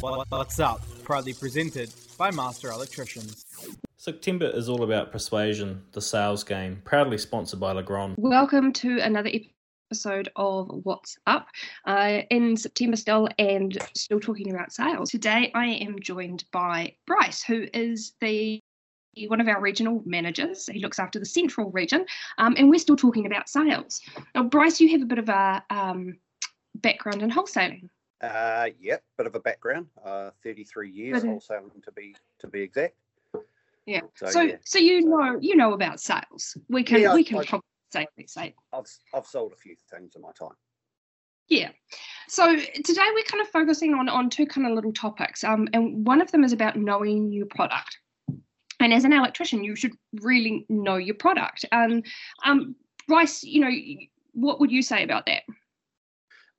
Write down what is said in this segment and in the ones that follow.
What's up? Proudly presented by Master Electricians. September is all about persuasion, the sales game, proudly sponsored by Legrand. Welcome to another episode of What's Up uh, in September still and still talking about sales. Today I am joined by Bryce, who is the one of our regional managers. He looks after the central region, um, and we're still talking about sales. Now, Bryce, you have a bit of a um, background in wholesaling. Uh, yep, bit of a background. Uh, 33 years But, uh, wholesaling to be to be exact. Yeah. So, So, yeah. so you know, you know about sales. We can, Yeah, we can I- probably safely say I've I've sold a few things in my time. Yeah. So today we're kind of focusing on on two kind of little topics. Um, and one of them is about knowing your product. And as an electrician, you should really know your product. And um, Bryce, you know, what would you say about that?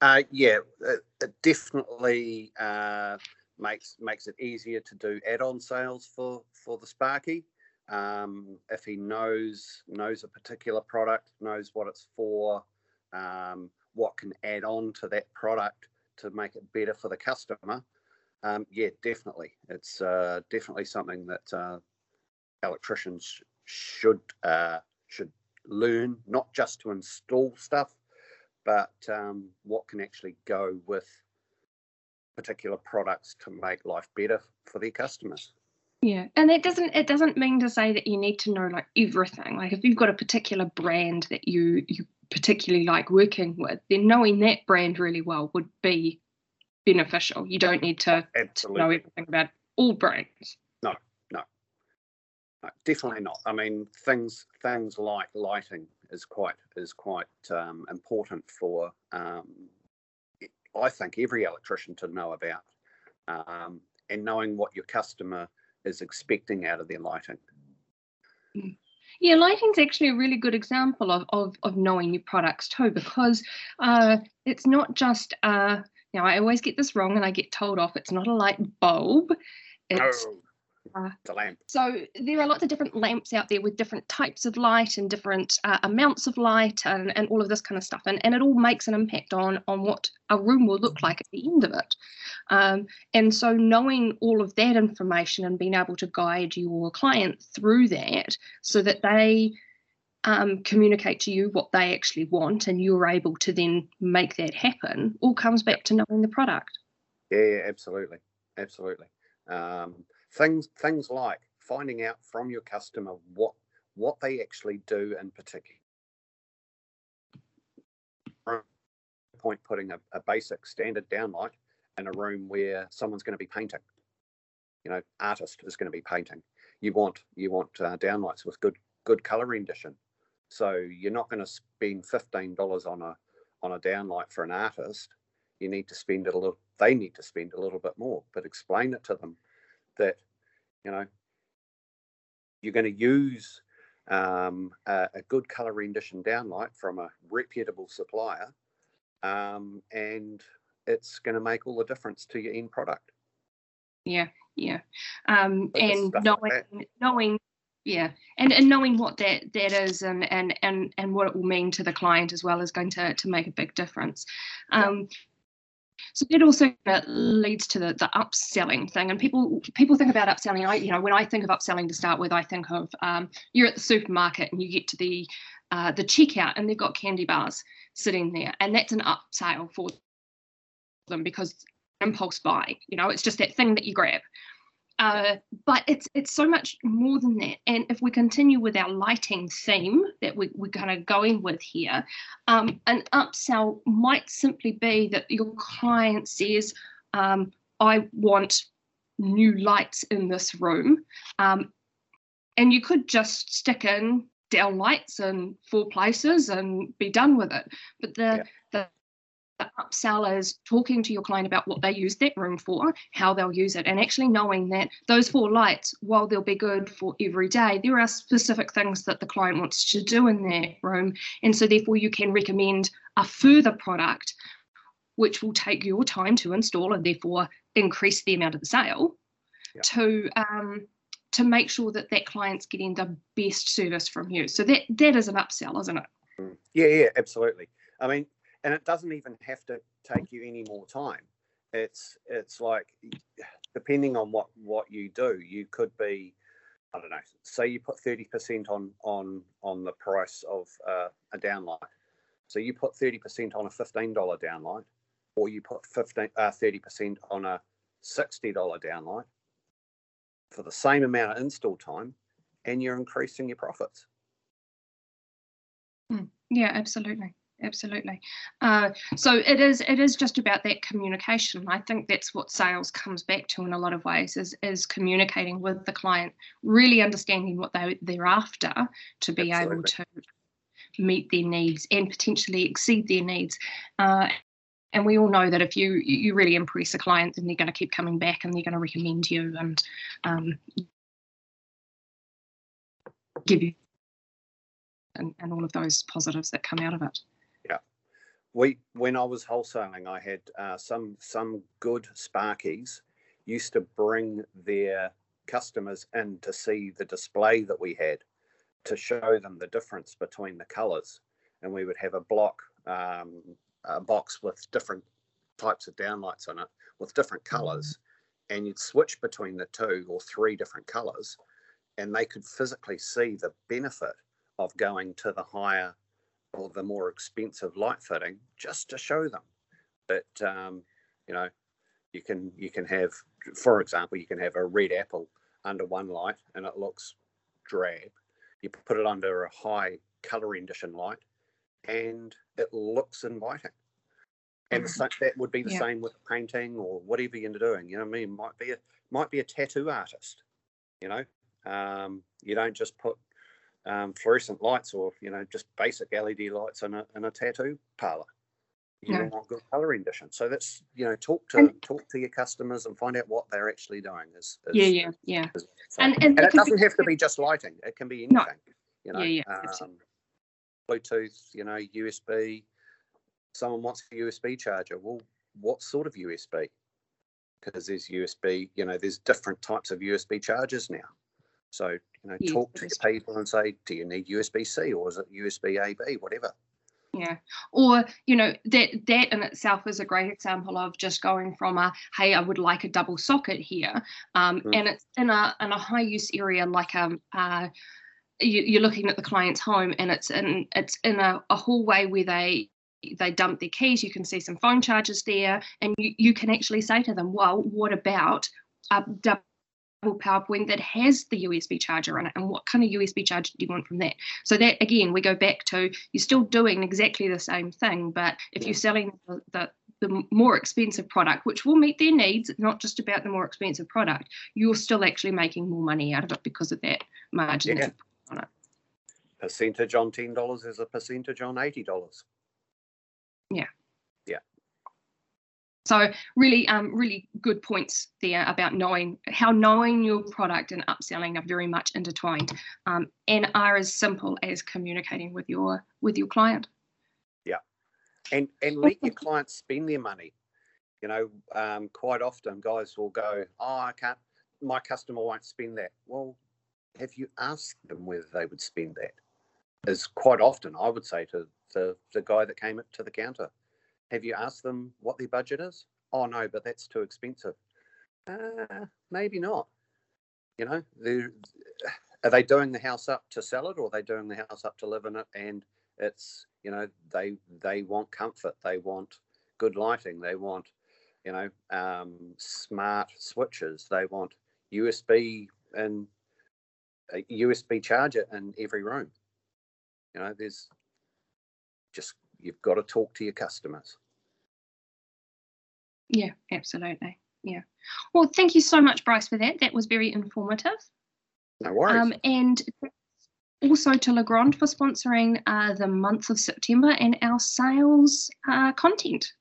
Uh, yeah, it, it definitely uh, makes makes it easier to do add-on sales for for the Sparky. Um, if he knows knows a particular product, knows what it's for, um, what can add on to that product to make it better for the customer. Um, yeah, definitely, it's uh, definitely something that uh, electricians should uh, should learn, not just to install stuff, but um, what can actually go with particular products to make life better for their customers. Yeah, and it doesn't it doesn't mean to say that you need to know like everything. Like if you've got a particular brand that you you particularly like working with, then knowing that brand really well would be beneficial. You don't need to know Absolutely, everything about all brands. No, no, definitely not. I mean, things things like lighting is quite is quite um, important for um, I think every electrician to know about, um, and knowing what your customer is expecting out of their lighting. Yeah, lighting's actually a really good example of of, of knowing your products too, because uh, it's not just uh, now I always get this wrong and I get told off. It's not a light bulb. It's oh, uh, the lamp. So there are lots of different lamps out there with different types of light and different uh, amounts of light and, and all of this kind of stuff. And, and it all makes an impact on, on what a room will look like at the end of it. Um, and so knowing all of that information and being able to guide your client through that so that they um, communicate to you what they actually want and you're able to then make that happen all comes back to knowing the product. Yeah, yeah, absolutely, absolutely. Um, things things like finding out from your customer what what they actually do in particular. Point putting a, a basic standard downlight in a room where someone's going to be painting. You know, artist is going to be painting. You want you want uh, downlights with good good color rendition. So you're not going to spend fifteen dollars on a on a downlight for an artist you need to spend a little they need to spend a little bit more but explain it to them that you know you're going to use um, a, a good color rendition downlight from a reputable supplier um, and it's going to make all the difference to your end product. Yeah, yeah. Um, and knowing like knowing yeah and, and knowing what that that is and, and and and what it will mean to the client as well is going to to make a big difference. Um so that also uh, leads to the, the upselling thing and people people think about upselling. I you know when i think of upselling to start with i think of um, you're at the supermarket and you get to the uh, the checkout and they've got candy bars sitting there and that's an upsell for them because impulse buy you know it's just that thing that you grab uh, but it's it's so much more than that. And if we continue with our lighting theme that we, we're kind of going with here, um, an upsell might simply be that your client says, um, "I want new lights in this room," um, and you could just stick in down lights in four places and be done with it. But the Yeah. the the upsell is talking to your client about what they use that room for, how they'll use it, and actually knowing that those four lights, while they'll be good for every day, there are specific things that the client wants to do in their room. And so, therefore, you can recommend a further product which will take your time to install and therefore increase the amount of the sale Yeah. to um, to make sure that that client's getting the best service from you. So that that is an upsell, isn't it? Yeah, yeah, absolutely. I mean, and it doesn't even have to take you any more time. it's it's like depending on what what you do, you could be I don't know. Say you put thirty percent on on on the price of uh, a downlight. So you put thirty percent on a fifteen dollar downlight, or you put 15 uh, thirty percent on a sixty dollar downlight for the same amount of install time, and you're increasing your profits. Yeah, absolutely. Absolutely. Uh, so it is it is just about that communication. I think that's what sales comes back to in a lot of ways is is communicating with the client, really understanding what they they're after to be Absolutely. able to meet their needs and potentially exceed their needs. Uh, and we all know that if you you really impress a client, then they're going to keep coming back and they're going to recommend you and um, give you and, and all of those positives that come out of it. We when I was wholesaling, I had uh, some some good Sparkies used to bring their customers in to see the display that we had to show them the difference between the colours, and we would have a block um, a box with different types of downlights on it with different colours, and you'd switch between the two or three different colours, and they could physically see the benefit of going to the higher or the more expensive light fitting just to show them. That um, you know you can you can have for example you can have a red apple under one light and it looks drab. You put it under a high color rendition light and it looks inviting. And the sa- that would be the Yeah. same with painting or whatever you're doing you know what i mean? Might be a might be a tattoo artist you know? Um, you don't just put um, fluorescent lights or you know just basic LED lights in a in a tattoo parlor. You No. want good color rendition. So that's you know talk to And- talk to your customers and find out what they're actually doing. Is, is Yeah, yeah, yeah. is- And- and, and that it doesn't have to be just lighting. It can be No. anything. You know, Yeah, yeah, um. Bluetooth. You know, USB. Someone wants a USB charger. Well, what sort of USB? Because there's USB. You know, there's different types of USB chargers now. So you know, Yes, talk to your people and say, do you need USB C or is it USB AB? Whatever. Yeah. Or, you know, that that in itself is a great example of just going from a hey, I would like a double socket here. Um, Mm. and it's in a in a high use area like um uh you, you're looking at the client's home and it's in it's in a, a hallway where they they dump their keys you can see some phone chargers there and you, you can actually say to them well what about a double PowerPoint that has the USB charger on it and what kind of USB charger do you want from that? So that again, we go back to you're still doing exactly the same thing, but if yeah. you're selling the, the, the more expensive product, which will meet their needs, not just about the more expensive product, you're still actually making more money out of it because of that margin yeah. on it. Percentage on $10 is a percentage on $80. So really, um, really good points there about knowing how knowing your product and upselling are very much intertwined, um, and are as simple as communicating with your with your client. Yeah, and and let your clients spend their money. You know, um, quite often guys will go, Oh, I can't my customer won't spend that. Well, have you asked them whether they would spend that? Is quite often I would say to the, the guy that came to the counter, have you asked them what their budget is? Oh no, but that's too expensive. Uh, maybe not. You know, are they doing the house up to sell it or are they doing the house up to live in it and it's you know they they want comfort they want good lighting they want you know um, smart switches they want usb and a usb charger in every room you know there's just you've got to talk to your customers Yeah, absolutely. Yeah. Well, thank you so much, Bryce, for that. That was very informative. no worries Um, and also to Legrand for sponsoring uh, the month of September and our sales uh, content.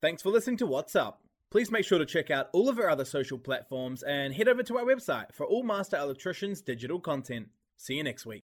Thanks for listening to What's Up. Please make sure to check out all of our other social platforms and head over to our website for all Master Electricians digital content. See you next week.